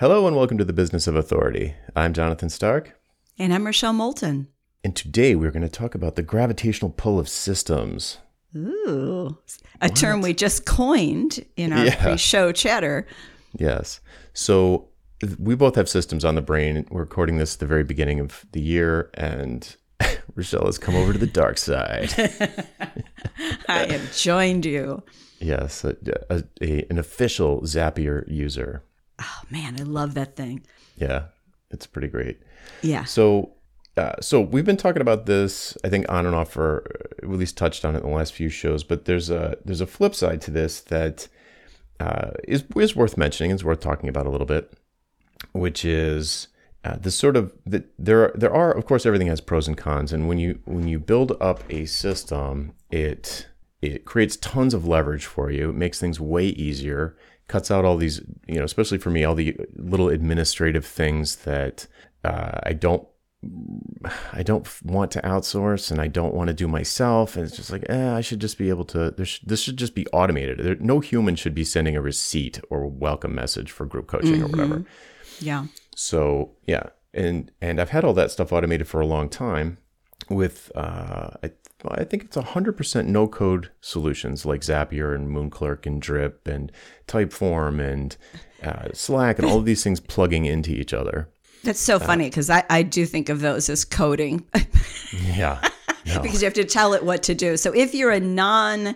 Hello and welcome to the Business of Authority. I'm Jonathan Stark. And I'm Rochelle Moulton. And today we're going to talk about the gravitational pull of systems. Ooh, a what? term we just coined in our yeah. pre show chatter. Yes. So we both have systems on the brain. We're recording this at the very beginning of the year, and Rochelle has come over to the dark side. I have joined you. Yes, a, a, a, an official Zapier user. Oh man, I love that thing. Yeah, it's pretty great. Yeah. So, uh, so we've been talking about this, I think, on and off for at least touched on it in the last few shows. But there's a there's a flip side to this that uh, is is worth mentioning. It's worth talking about a little bit, which is uh, this sort of that there are, there are of course everything has pros and cons, and when you when you build up a system, it it creates tons of leverage for you. It makes things way easier. Cuts out all these, you know, especially for me, all the little administrative things that uh, I don't, I don't want to outsource and I don't want to do myself. And it's just like, eh, I should just be able to. This, this should just be automated. There, no human should be sending a receipt or welcome message for group coaching mm-hmm. or whatever. Yeah. So yeah, and and I've had all that stuff automated for a long time with uh, I I think it's 100% no code solutions like Zapier and Moonclerk and Drip and Typeform and uh, Slack and all of these things plugging into each other. That's so uh, funny because I, I do think of those as coding. yeah. No. because you have to tell it what to do. So if you're a non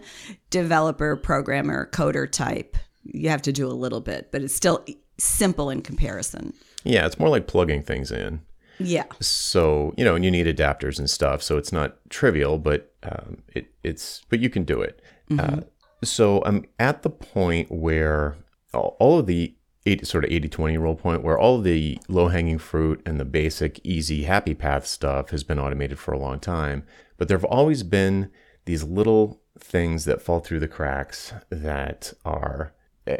developer, programmer, coder type, you have to do a little bit, but it's still simple in comparison. Yeah, it's more like plugging things in. Yeah. So you know, and you need adapters and stuff. So it's not trivial, but um, it it's but you can do it. Mm-hmm. Uh, so I'm at the point where all of the eight, sort of 80 20 rule point where all of the low hanging fruit and the basic easy happy path stuff has been automated for a long time. But there have always been these little things that fall through the cracks that are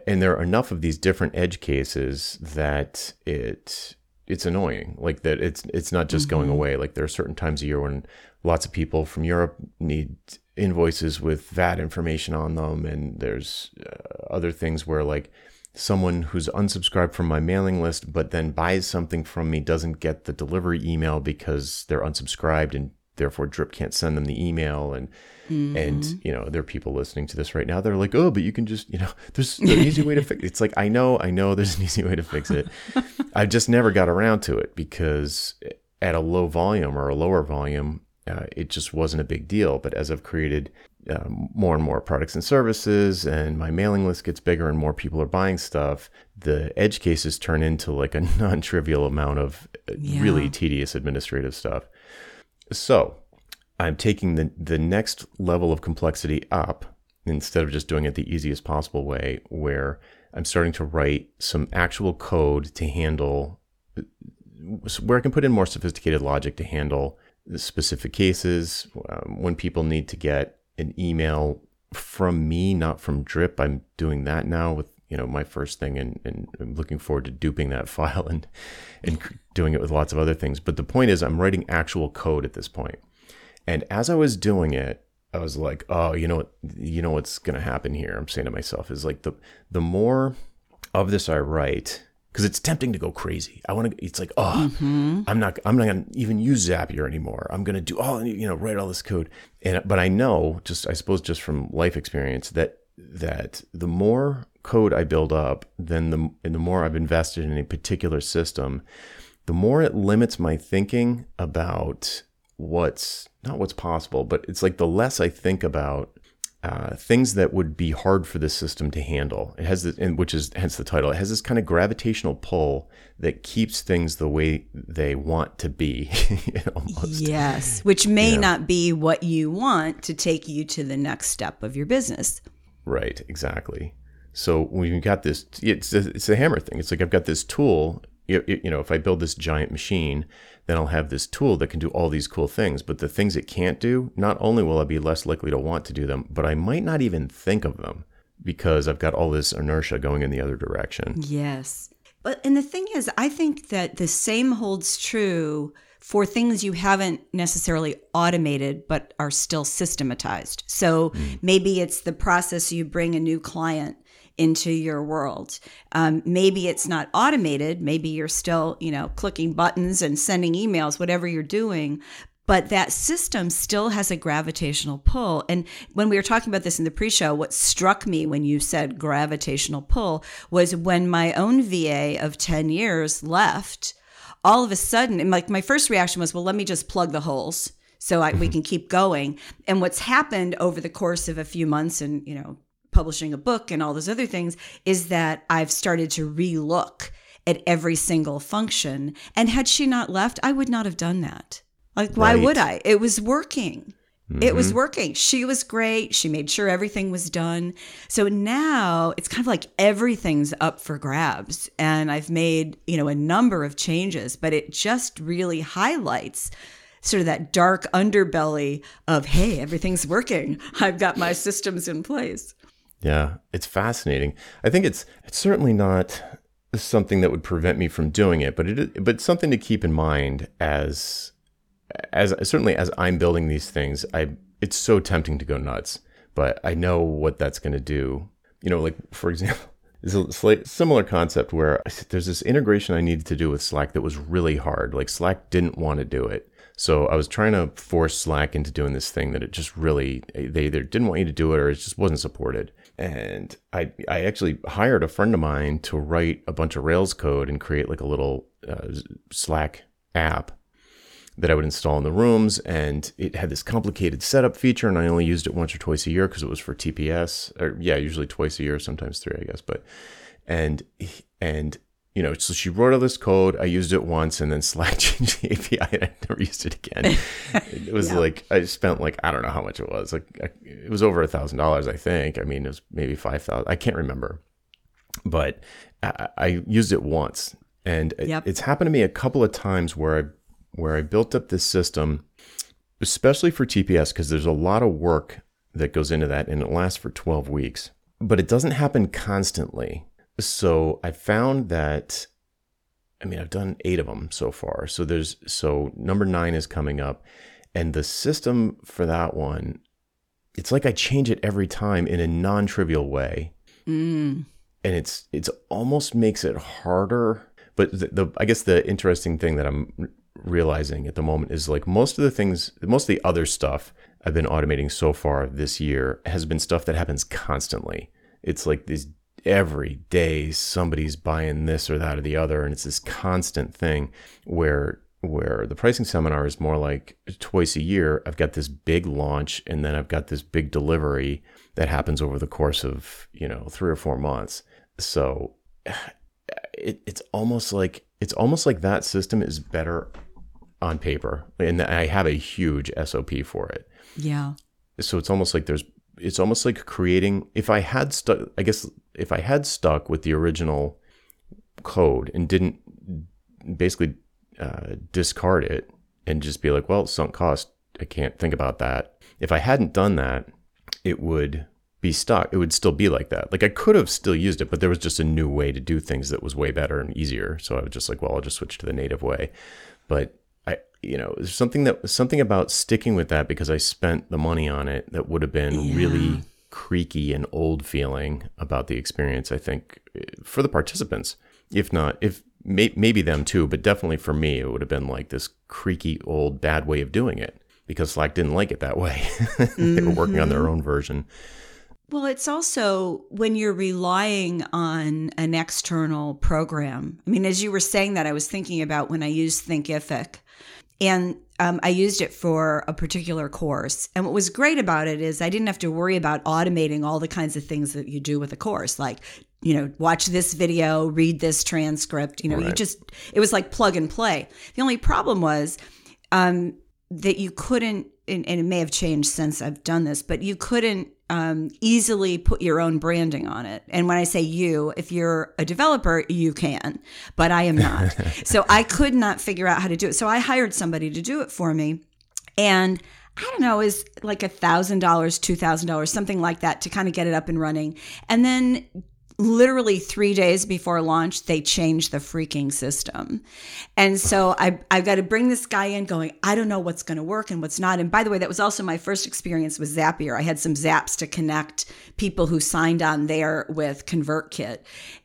and there are enough of these different edge cases that it it's annoying like that it's it's not just mm-hmm. going away like there are certain times a year when lots of people from Europe need invoices with VAT information on them and there's uh, other things where like someone who's unsubscribed from my mailing list but then buys something from me doesn't get the delivery email because they're unsubscribed and therefore drip can't send them the email and mm-hmm. and you know there are people listening to this right now they're like oh but you can just you know there's an easy way to fix it it's like i know i know there's an easy way to fix it i just never got around to it because at a low volume or a lower volume uh, it just wasn't a big deal but as i've created uh, more and more products and services and my mailing list gets bigger and more people are buying stuff the edge cases turn into like a non-trivial amount of uh, yeah. really tedious administrative stuff so I'm taking the, the next level of complexity up instead of just doing it the easiest possible way, where I'm starting to write some actual code to handle, where I can put in more sophisticated logic to handle specific cases. Um, when people need to get an email from me, not from Drip, I'm doing that now with you know my first thing and, and I'm looking forward to duping that file and and doing it with lots of other things but the point is I'm writing actual code at this point and as I was doing it I was like oh you know what you know what's going to happen here I'm saying to myself is like the the more of this I write because it's tempting to go crazy. I want to. It's like, oh, mm-hmm. I'm not. I'm not gonna even use Zapier anymore. I'm gonna do all you know, write all this code. And but I know, just I suppose, just from life experience, that that the more code I build up, then the and the more I've invested in a particular system, the more it limits my thinking about what's not what's possible, but it's like the less I think about uh, things that would be hard for the system to handle. It has, this, which is hence the title. It has this kind of gravitational pull that keeps things the way they want to be. almost. Yes, which may not be what you want to take you to the next step of your business. Right. Exactly. So you've got this, it's a, it's a hammer thing. It's like I've got this tool. You, you know, if I build this giant machine, then I'll have this tool that can do all these cool things. But the things it can't do, not only will I be less likely to want to do them, but I might not even think of them because I've got all this inertia going in the other direction. Yes. But and the thing is, I think that the same holds true for things you haven't necessarily automated but are still systematized. So mm. maybe it's the process you bring a new client into your world. Um, maybe it's not automated. Maybe you're still, you know, clicking buttons and sending emails, whatever you're doing. But that system still has a gravitational pull. And when we were talking about this in the pre show, what struck me when you said gravitational pull was when my own VA of 10 years left, all of a sudden, and like my first reaction was, well, let me just plug the holes so I, we can keep going. And what's happened over the course of a few months and, you know, publishing a book and all those other things is that I've started to relook at every single function. And had she not left, I would not have done that. Like, why Right. would I? It was working. It Mm-hmm. was working. She was great. She made sure everything was done. So now it's kind of like everything's up for grabs. And I've made, you know, a number of changes, but it just really highlights sort of that dark underbelly of, hey, everything's working. I've got my systems in place. Yeah, it's fascinating. I think it's it's certainly not something that would prevent me from doing it, but it but something to keep in mind as as certainly as I'm building these things. I it's so tempting to go nuts, but I know what that's going to do. You know, like for example, there's a slight, similar concept where there's this integration I needed to do with Slack that was really hard. Like Slack didn't want to do it. So I was trying to force Slack into doing this thing that it just really they either didn't want you to do it or it just wasn't supported. And I I actually hired a friend of mine to write a bunch of Rails code and create like a little uh, Slack app that I would install in the rooms, and it had this complicated setup feature, and I only used it once or twice a year because it was for TPS, or yeah, usually twice a year, sometimes three, I guess. But and and you know, so she wrote all this code. I used it once, and then Slack changed the API, and I never used it again. it was like I spent like I don't know how much it was. Like I, it was over a thousand dollars, I think. I mean, it was maybe five thousand. I can't remember, but I, I used it once, and it- Yep. it's happened to me a couple of times where I where I built up this system, especially for TPS, because there's a lot of work that goes into that, and it lasts for 12 weeks. But it doesn't happen constantly. So I found that, I mean, I've done eight of them so far. So there's, so number nine is coming up, and the system for that one, it's like I change it every time in a non trivial way Mm. and it's it's almost makes it harder. But the, the I guess the interesting thing that I'm realizing at the moment is like most of the things, most of the other stuff I've been automating so far this year has been stuff that happens constantly. It's like these every day somebody's buying this or that or the other, and it's this constant thing where where the pricing seminar is more like twice a year. I've got this big launch, and then I've got this big delivery that happens over the course of you know three or four months. So it, it's almost like it's almost like that system is better on paper, and I have a huge SOP for it. Yeah. So it's almost like there's it's almost like creating. If I had stuck, I guess if I had stuck with the original code and didn't basically uh, discard it and just be like, well, sunk cost. I can't think about that. If I hadn't done that, it would be stuck. It would still be like that. Like I could have still used it, but there was just a new way to do things that was way better and easier. So I was just like, well, I'll just switch to the native way. But I, you know, there's something that something about sticking with that because I spent the money on it that would have been really creaky and old feeling about the experience. I think eh, for the participants, if not, if may, maybe them too, but definitely for me, it would have been like this creaky old bad way of doing it because Slack didn't like it that way. they were working on their own version. Well, it's also when you're relying on an external program. I mean, as you were saying that, I was thinking about when I used Thinkific, and um, I used it for a particular course. And what was great about it is I didn't have to worry about automating all the kinds of things that you do with a course, like you know, watch this video, read this transcript. You know, you just it was like plug and play. The only problem was um, that you couldn't, and, and it may have changed since I've done this, but you couldn't um, easily put your own branding on it. And when I say you, if you're a developer, you can, but I am not. so I could not figure out how to do it. So I hired somebody to do it for me. And I don't know, is like a thousand dollars, two thousand dollars, something like that to kind of get it up and running. And then literally three days before launch, they changed the freaking system. And so I, I've got to bring this guy in going, I don't know what's going to work and what's not. And by the way, that was also my first experience with Zapier. I had some Zaps to connect people who signed on there with ConvertKit.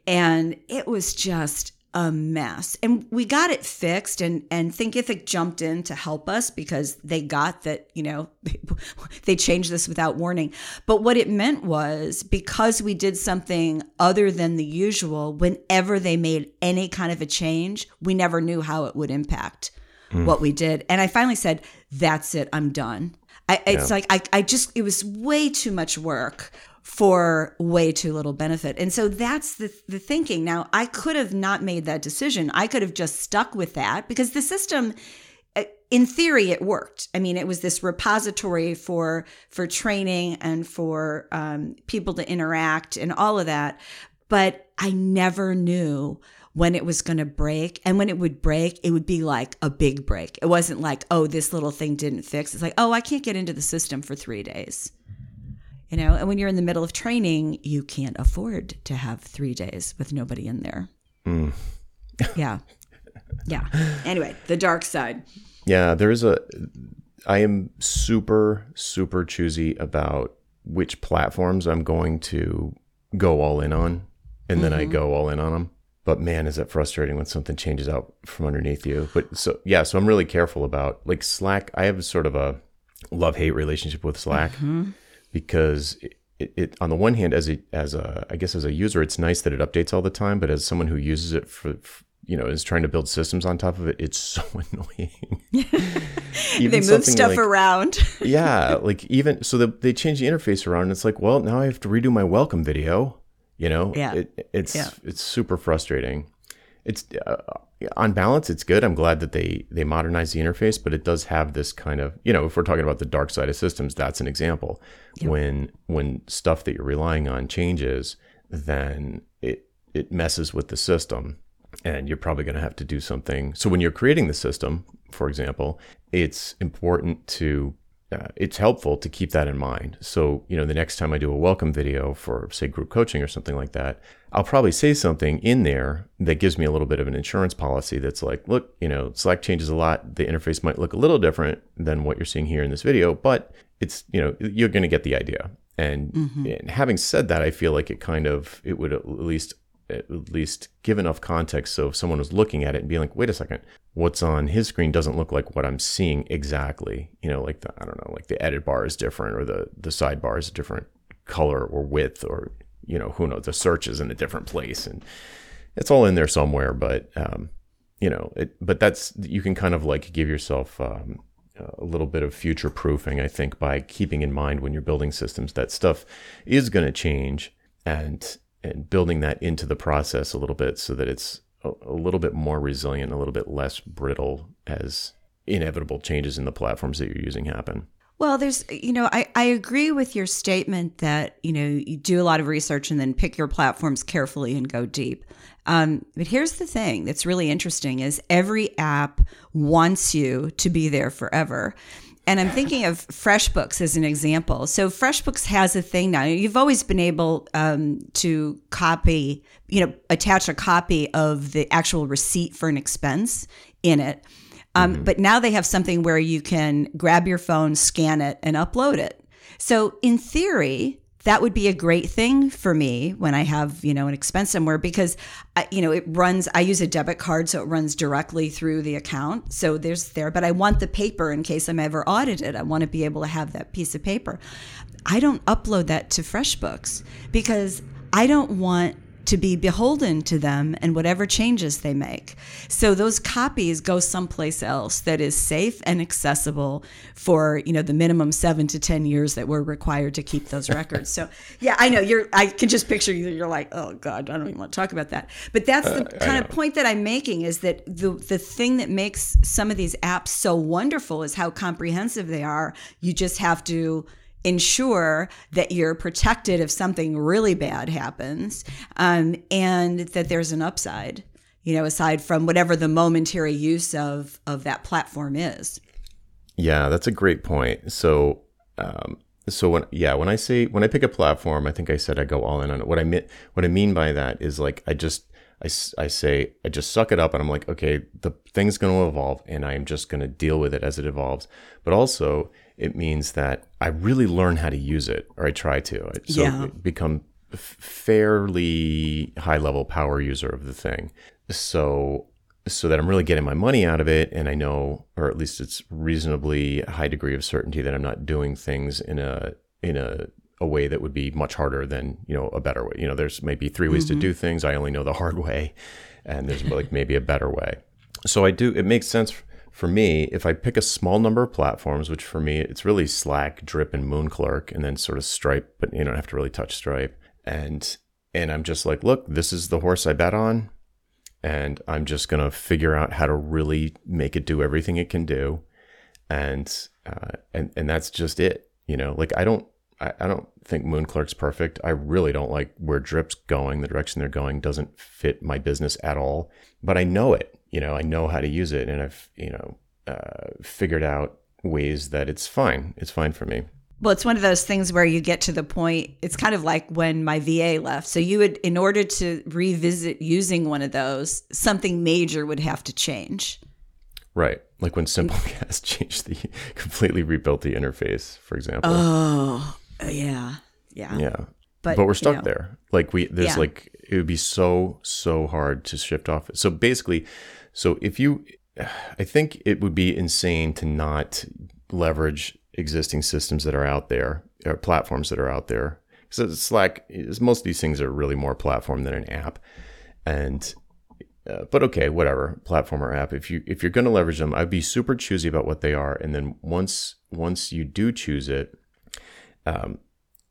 And it was just a mess. And we got it fixed and and Thinkific jumped in to help us because they got that, you know, they changed this without warning. But what it meant was because we did something other than the usual, whenever they made any kind of a change, we never knew how it would impact mm. what we did. And I finally said, that's it, I'm done. I, it's yeah. like I, I just it was way too much work for way too little benefit. And so that's the, the thinking. Now, I could have not made that decision. I could have just stuck with that because the system uh, in theory it worked i mean it was this repository for for training and for um, people to interact and all of that but i never knew when it was going to break and when it would break it would be like a big break it wasn't like oh this little thing didn't fix it's like oh i can't get into the system for three days you know and when you're in the middle of training you can't afford to have three days with nobody in there. Mm. yeah. Yeah. Anyway the dark side. Yeah there's a i am super super choosy about which platforms i'm going to go all in on and then mm-hmm. i go all in on them but man is that frustrating when something changes out from underneath you. But so yeah so i'm really careful about like slack i have sort of a love hate relationship with slack. Mm-hmm because it, it, on the one hand, as a as a I guess as a user, it's nice that it updates all the time. But as someone who uses it for, for you know is trying to build systems on top of it, it's so annoying. they move stuff like, around. yeah, like even so, the, they change the interface around. And it's like, well, now I have to redo my welcome video. You know, yeah, it, it's yeah. it's super frustrating. It's uh, on balance, it's good. I'm glad that they they modernize the interface, but it does have this kind of you know, if we're talking about the dark side of systems, that's an example. Yep. When when stuff that you're relying on changes, then it it messes with the system, and you're probably going to have to do something. So when you're creating the system, for example, it's important to uh, it's helpful to keep that in mind. So, you know, the next time I do a welcome video for, say, group coaching or something like that, I'll probably say something in there that gives me a little bit of an insurance policy that's like, look, you know, Slack changes a lot. The interface might look a little different than what you're seeing here in this video, but it's, you know, you're going to get the idea. And, mm-hmm. and having said that, I feel like it kind of, it would at least at least give enough context so if someone was looking at it and being like wait a second what's on his screen doesn't look like what i'm seeing exactly. You know like the i don't know like the edit bar is different or the the sidebar is a different color or width or you know who knows the search is in a different place and it's all in there somewhere but um you know it but that's you can kind of like give yourself um, a little bit of future proofing i think by keeping in mind when you're building systems that stuff is going to change and and building that into the process a little bit so that it's a, little bit more resilient, a little bit less brittle as inevitable changes in the platforms that you're using happen. Well, there's, you know, I, I agree with your statement that, you know, you do a lot of research and then pick your platforms carefully and go deep. Um, but here's the thing that's really interesting is every app wants you to be there forever. And I'm thinking of FreshBooks as an example. So FreshBooks has a thing now. You've always been able um, to copy, you know, attach a copy of the actual receipt for an expense in it. Um, mm-hmm. But now they have something where you can grab your phone, scan it, and upload it. So in theory, that would be a great thing for me when I have, you know, an expense somewhere because, I, you know, it runs, I use a debit card, so it runs directly through the account. So there's there, but I want the paper in case I'm ever audited. I want to be able to have that piece of paper. I don't upload that to FreshBooks because I don't want to be beholden to them and whatever changes they make. So those copies go someplace else that is safe and accessible for, you know, the minimum 7 to 10 years that we're required to keep those records. So, yeah, I know you're I can just picture you you're like, "Oh god, I don't even want to talk about that." But that's the uh, kind of point that I'm making is that the the thing that makes some of these apps so wonderful is how comprehensive they are. You just have to ensure that you're protected if something really bad happens um, and that there's an upside you know aside from whatever the momentary use of of that platform is. Yeah that's a great point. So um, so when yeah when i say when i pick a platform i think i said i go all in on it. What i mean what i mean by that is like i just I, I say i just suck it up and i'm like okay the thing's going to evolve and i'm just going to deal with it as it evolves. But also it means that i really learn how to use it or i try to so Yeah. become fairly high level power user of the thing so so that I'm really getting my money out of it and I know or at least it's reasonably high degree of certainty that I'm not doing things in a in a a way that would be much harder than, you know, a better way. You know, there's maybe three ways to mm-hmm. do things. I only know the hard way and there's like maybe a better way. So I do it makes sense for me if I pick a small number of platforms, which for me it's really Slack, Drip and Moonclerk and then sort of Stripe, but you don't have to really touch Stripe. And and I'm just like, look, this is the horse I bet on and I'm just gonna figure out how to really make it do everything it can do, and uh, and and that's just it. You know, like I don't I, I don't think Moonclerk's perfect. I really don't like where Drip's going. The direction they're going doesn't fit my business at all. But I know it. You know, I know how to use it, and I've you know uh, figured out ways that it's fine. It's fine for me. Well, it's one of those things where you get to the point, it's kind of like when my VA left. So you would, in order to revisit using one of those, something major would have to change. Right. Like when Simplecast changed the completely rebuilt the interface, for example. Oh, yeah. Yeah. Yeah. But, But, we're you stuck know. there. Like we there's Yeah. like it would be so so hard to shift off. So basically, so if you I think it would be insane to not leverage existing systems that are out there or platforms that are out there. So Slack is most of these things are really more platform than an app. And uh, but okay, whatever, platform or app. If you if you're going to leverage them, I'd be super choosy about what they are. And then once once you do choose it, um,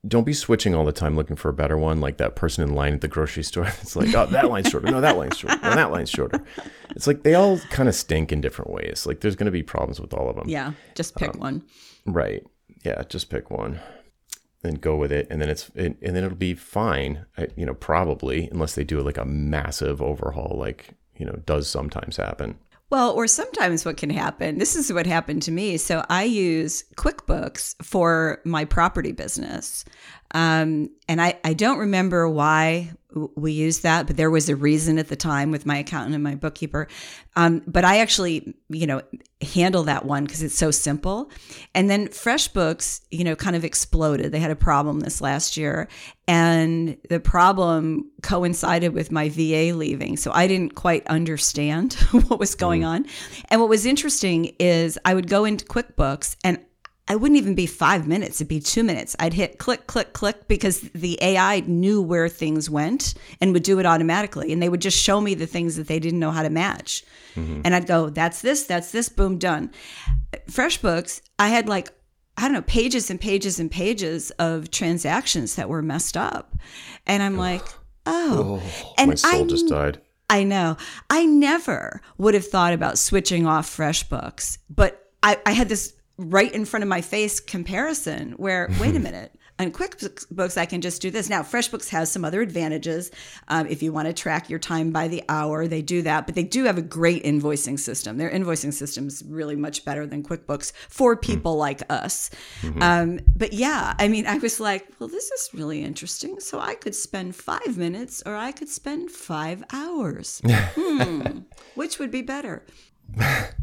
don't be switching all the time looking for a better one, like that person in line at the grocery store. It's like, oh, that line's shorter. No, that line's shorter. No, that line's shorter. It's like they all kind of stink in different ways. Like there's going to be problems with all of them. Yeah. Just pick um, one. Right. Yeah. Just pick one and go with it. And then it's, and, and then it'll be fine, you know, probably, unless they do like a massive overhaul, like, you know, does sometimes happen. Well, or sometimes what can happen, this is what happened to me. So I use QuickBooks for my property business. Um, and I, I don't remember why we used that, but there was a reason at the time with my accountant and my bookkeeper. Um, but I actually, you know, handle that one because it's so simple. And then FreshBooks, you know, kind of exploded. They had a problem this last year, and the problem coincided with my VA leaving. So I didn't quite understand what was going on. And what was interesting is I would go into QuickBooks and I wouldn't even be five minutes, it'd be two minutes. I'd hit click, click, click because the AI knew where things went and would do it automatically. And they would just show me the things that they didn't know how to match. Mm-hmm. And I'd go, that's this, that's this, boom, done. FreshBooks, I had like, I don't know, pages and pages and pages of transactions that were messed up. And I'm like, oh. oh. and My soul I just died. I know. I never would have thought about switching off FreshBooks, but I, I had this right in front of my face comparison where, wait a minute, on QuickBooks, I can just do this. Now, FreshBooks has some other advantages. Um, if you want to track your time by the hour, they do that, but they do have a great invoicing system. Their invoicing system is really much better than QuickBooks for people like us. Um, but yeah, I mean, I was like, well, this is really interesting. So I could spend five minutes or I could spend five hours. hmm. Which would be better?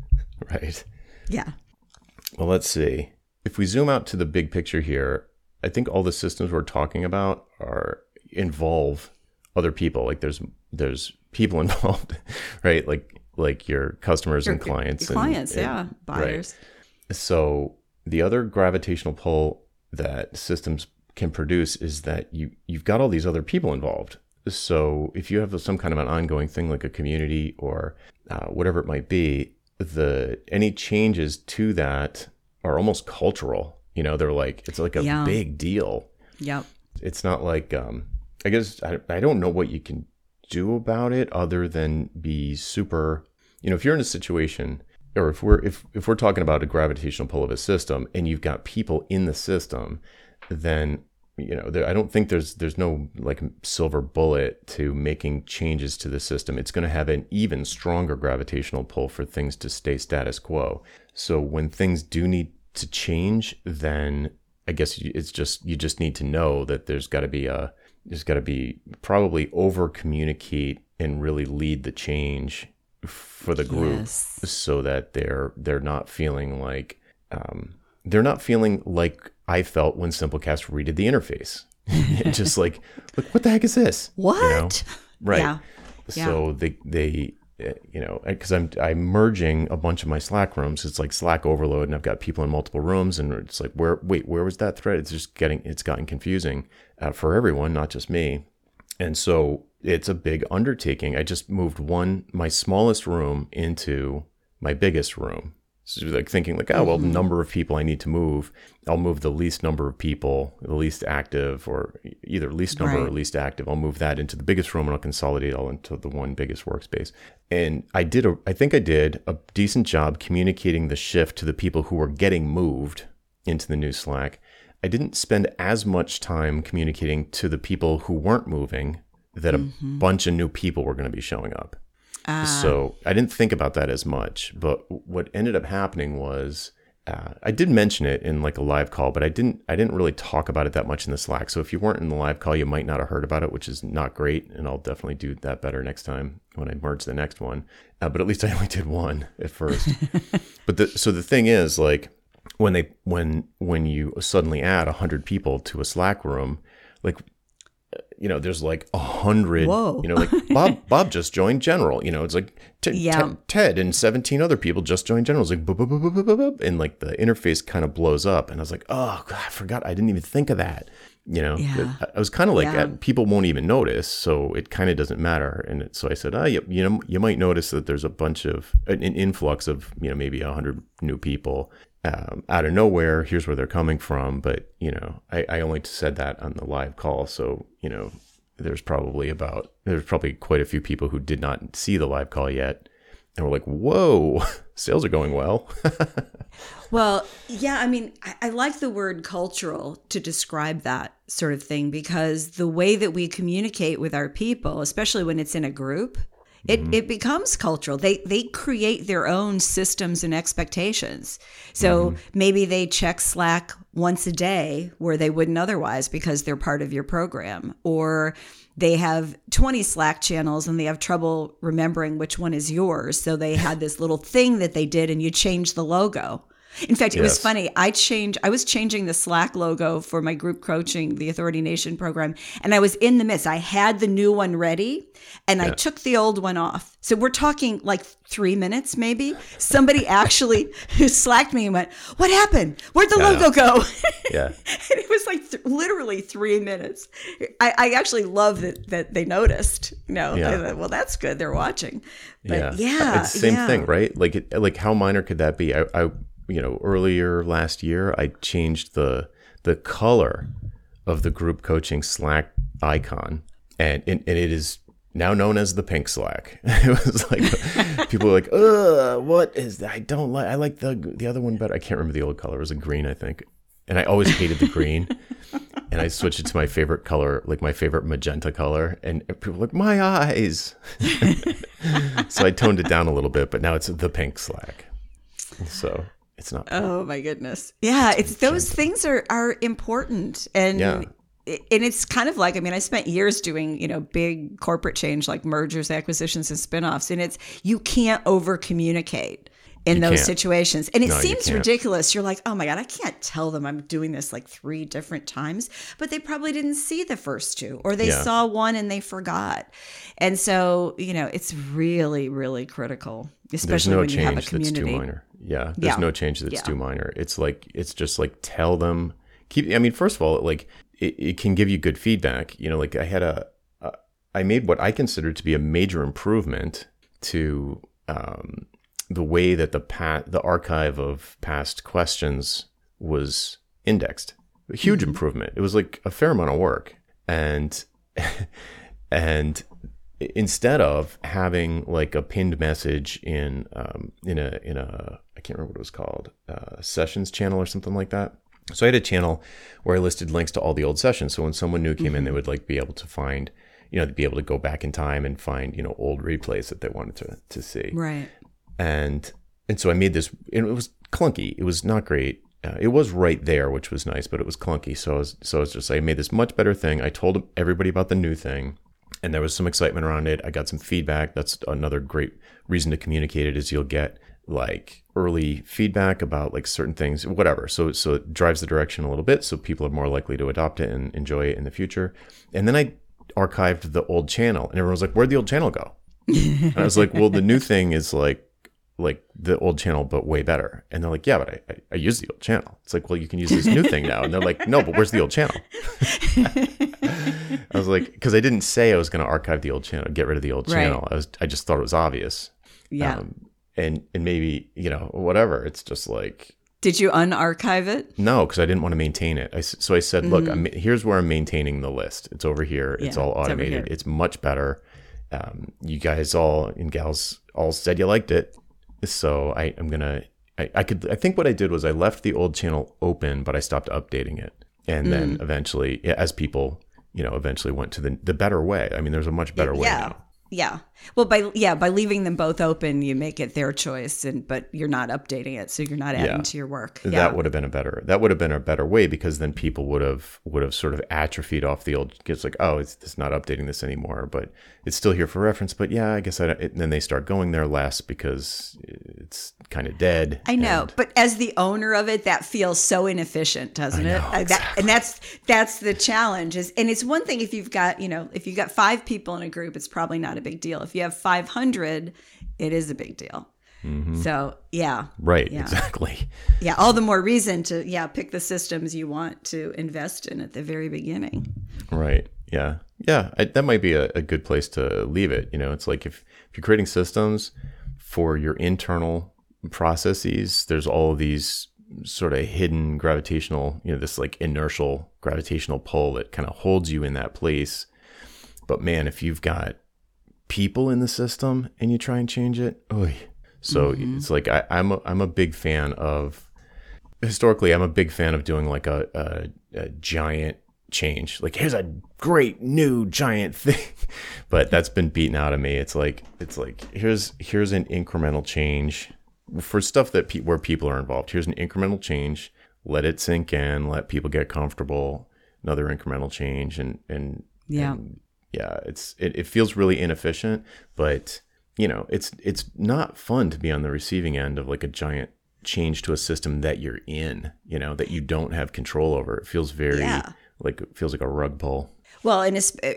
Right. Yeah. Well, let's see. If we zoom out to the big picture here, I think all the systems we're talking about are involve other people. Like there's there's people involved, right? Like like your customers and clients. your clients, and- yeah, right. buyers. So the other gravitational pull that systems can produce is that you you've got all these other people involved. So if you have some kind of an ongoing thing like a community or uh, whatever it might be, the any changes to that are almost cultural. You know, they're like it's like a Yeah. big deal. Yep. It's not like um, I guess I, I don't know what you can do about it other than be super. You know, if you're in a situation or if we're if if we're talking about a gravitational pull of a system and you've got people in the system, then you know there, I don't think there's there's no like silver bullet to making changes to the system. It's going to have an even stronger gravitational pull for things to stay status quo. So when things do need to change, then I guess it's just you just need to know that there's got to be a there's got to be probably over communicate and really lead the change for the group Yes. so that they're they're not feeling like um, they're not feeling like I felt when Simplecast redid the interface. just like, look, what the heck is this? You know? What? Right. Yeah. So they they uh, you know because I'm I'm merging a bunch of my Slack rooms. It's like Slack overload, and I've got people in multiple rooms, and it's like where wait where was that thread? It's just getting it's gotten confusing uh, for everyone, not just me. And so it's a big undertaking. I just moved one my smallest room into my biggest room. So like thinking like, oh well, the mm-hmm. number of people I need to move, I'll move the least number of people, the least active, or either least number or least active. I'll move that into the biggest room and I'll consolidate all into the one biggest workspace. And I did a, I think I did a decent job communicating the shift to the people who were getting moved into the new Slack. I didn't spend as much time communicating to the people who weren't moving that a mm-hmm. bunch of new people were going to be showing up. So I didn't think about that as much. But what ended up happening was uh, I did mention it in like a live call, but I didn't I didn't really talk about it that much in the Slack. So if you weren't in the live call, you might not have heard about it, which is not great. And I'll definitely do that better next time when I merge the next one. Uh, but at least I only did one at first. but the, so the thing is like when they when when you suddenly add a hundred people to a Slack room, like you know, there's like a hundred. Whoa. You know, like Bob Bob just joined General. You know, it's like T- Yeah. Ted, Ted and 17 other people just joined General. It's like boop, boop, boop, boop, boop, and like the interface kind of blows up. And I was like, oh God, I forgot. I didn't even think of that. You know, Yeah. I, was kind of like, Yeah. uh, people won't even notice, so it kind of doesn't matter. And it, so I said, oh, you, you know, you might notice that there's a bunch of an, an influx of you know maybe a hundred new people um, out of nowhere. Here's where they're coming from. But you know, I, I only said that on the live call, so you know, there's probably about there's probably quite a few people who did not see the live call yet, and were like, "Whoa, sales are going well." Well, yeah, I mean, I, I like the word cultural to describe that sort of thing because the way that we communicate with our people, especially when it's in a group, it, mm-hmm. it becomes cultural. They they create their own systems and expectations. So mm-hmm. maybe they check Slack once a day where they wouldn't otherwise because they're part of your program. Or they have 20 Slack channels and they have trouble remembering which one is yours. So they had this little thing that they did and you changed the logo. In fact, it was funny. I changed I was changing the Slack logo for my group coaching, the Authority Nation program, and I was in the midst. I had the new one ready and I took the old one off. So we're talking like 3 minutes maybe. Somebody actually slacked me and went, "What happened? Where'd the logo go?" yeah, and it was like th- literally three minutes. I, I actually love that that they noticed. You know, Yeah. Thought, well, that's good. They're watching. But yeah, yeah, It's the same yeah. thing, right? Like, it, like how minor could that be? I, I, you know, earlier last year, I changed the the color of the group coaching Slack icon, and and, and it is now known as the pink Slack. it was like people were like, "Ugh, what is that? I don't like. I like the the other one better. I can't remember the old color. It was a green, I think." And I always hated the green. and I switched it to my favorite color, like my favorite magenta color. And people were like, my eyes. so I toned it down a little bit, but now it's the pink Slack. So it's not. Oh my goodness. Yeah, it's those things are are important and Yeah. and it's kind of like I mean I spent years doing, you know, big corporate change like mergers, acquisitions and spin-offs and it's you can't over communicate in those can't. situations. And it No, seems can't. ridiculous. You're like, "Oh my god, I can't tell them I'm doing this like 3 different times." But they probably didn't see the first two or they Yeah. saw one and they forgot. And so, you know, it's really really critical, especially no when you have a change that's too community. minor. Yeah, there's Yeah. no change that's Yeah. too minor. It's like it's just like tell them. Keep. I mean, first of all, like it, it can give you good feedback. You know, like I had a, a I made what I considered to be a major improvement to um, the way that the pa- the archive of past questions was indexed. A huge improvement. It was like a fair amount of work, and and instead of having like a pinned message in um, in a in a I can't remember what it was called uh, sessions channel or something like that. So I had a channel where I listed links to all the old sessions. So when someone new came in, they would like be able to find, you know, they'd be able to go back in time and find you know old replays that they wanted to to see Right. And and so I made this. And it was clunky. It was not great. uh, it was right there, which was nice, but it was clunky. So I was, so I was just I made this much better thing. I told everybody about the new thing, and there was some excitement around it. I got some feedback. That's another great reason to communicate it is you'll get like early feedback about like certain things, whatever. So so it drives the direction a little bit, so people are more likely to adopt it and enjoy it in the future. And then I archived the old channel, and everyone was like, "Where'd the old channel go?" I was like, "Well, the new thing is like." Like the old channel but way better. And they're like yeah but I, I, I use the old channel. It's like well you can use this new thing now. And they're like no but where's the old channel? I was like because i didn't say i was going to archive the old channel get rid of the old Right. channel. I was i just thought it was obvious. Yeah. um, and and maybe you know whatever. It's just like Did you unarchive it? no because i didn't want to maintain it. I so i said look I'm, here's where i'm maintaining the list. It's over here. It's Mm-hmm. Yeah, all it's over automated. Here. it's much better. Um, you guys all and gals all said you liked it so I, i'm gonna I, I could i think what i did was i left the old channel open but i stopped updating it and then Mm. eventually as people you know eventually went to the the better way i mean there's a much better way yeah. now Yeah. Well, by yeah, by leaving them both open, you make it their choice, and but you're not updating it, so you're not adding Yeah. to your work. Yeah. that would have been a better that would have been a better way because then people would have would have sort of atrophied off the old it's like oh it's, it's not updating this anymore but it's still here for reference but yeah i guess i and then they start going there less because it's kind of dead I know, and- but as the owner of it, that feels so inefficient, doesn't it? know, Uh, that, and that's that's the challenge. Is and it's one thing if you've got you know if you've got five people in a group, it's probably not a big deal. If you have five hundred, it is a big deal. Mm-hmm. So yeah, right Yeah. exactly yeah, all the more reason to yeah pick the systems you want to invest in at the very beginning. Right. Yeah. Yeah. I, that might be a, a good place to leave it. You know, it's like if, if you're creating systems for your internal processes, there's all of these sort of hidden gravitational, you know, this like inertial gravitational pull that kind of holds you in that place. But man, if you've got people in the system and you try and change it, oy. so mm-hmm. it's like I, I'm a, I'm a big fan of historically i'm a big fan of doing like a, a, a giant change. Like here's a great new giant thing. But that's been beaten out of me. It's like it's like here's here's an incremental change for stuff that pe- where people are involved. Here's an incremental change. Let it sink in. Let people get comfortable. Another incremental change and and Yeah. and yeah it's it, it feels really inefficient but you know it's it's not fun to be on the receiving end of like a giant change to a system that you're in you know that you don't have control over it feels very Yeah. like it feels like a rug pull Well, and it's, eh,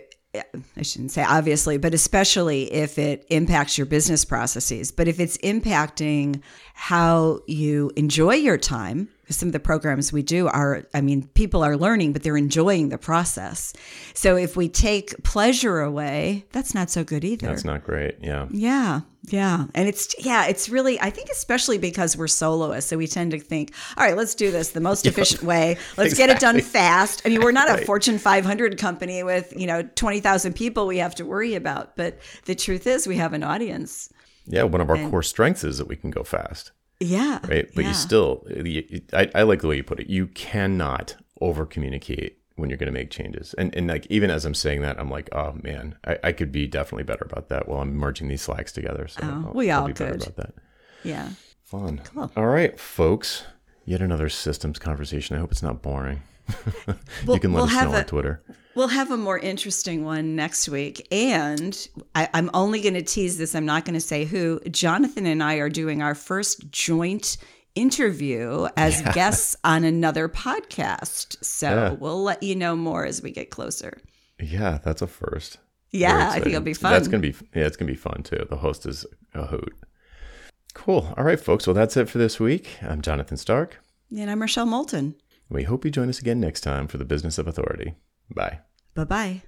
I shouldn't say obviously, but especially if it impacts your business processes. But if it's impacting how you enjoy your time, because some of the programs we do are, I mean, people are learning, but they're enjoying the process. So if we take pleasure away, that's not so good either. that's not great yeah Yeah, yeah. And it's, yeah, it's really, I think, especially because we're soloists. So we tend to think, all right, let's do this the most efficient way. Let's get it done fast. I mean, we're not a Fortune 500 company with, you know, 20,000 people we have to worry about. But the truth is, we have an audience. yeah one of our core strengths is that we can go fast Yeah. right but yeah. you still you, I, I like the way you put it you cannot over communicate when you're going to make changes and and like even as i'm saying that i'm like oh man i, I could be definitely better about that while i'm merging these slacks together so oh, I'll, Oh, we I'll all be better could. about that Yeah. fun Cool. all right folks yet another systems conversation i hope it's not boring you can let we'll us know on twitter We'll have a more interesting one next week. And I, I'm only going to tease this. I'm not going to say who. Jonathan and I are doing our first joint interview as guests on another podcast. So Yeah. we'll let you know more as we get closer. yeah that's a first Yeah, I think it'll be fun. That's gonna be yeah, it's gonna be fun too. The host is a hoot. Cool. All right, folks. Well, that's it for this week. I'm Jonathan Stark. and I'm Rochelle Moulton. We hope you join us again next time for the Business of Authority. Bye. Bye bye.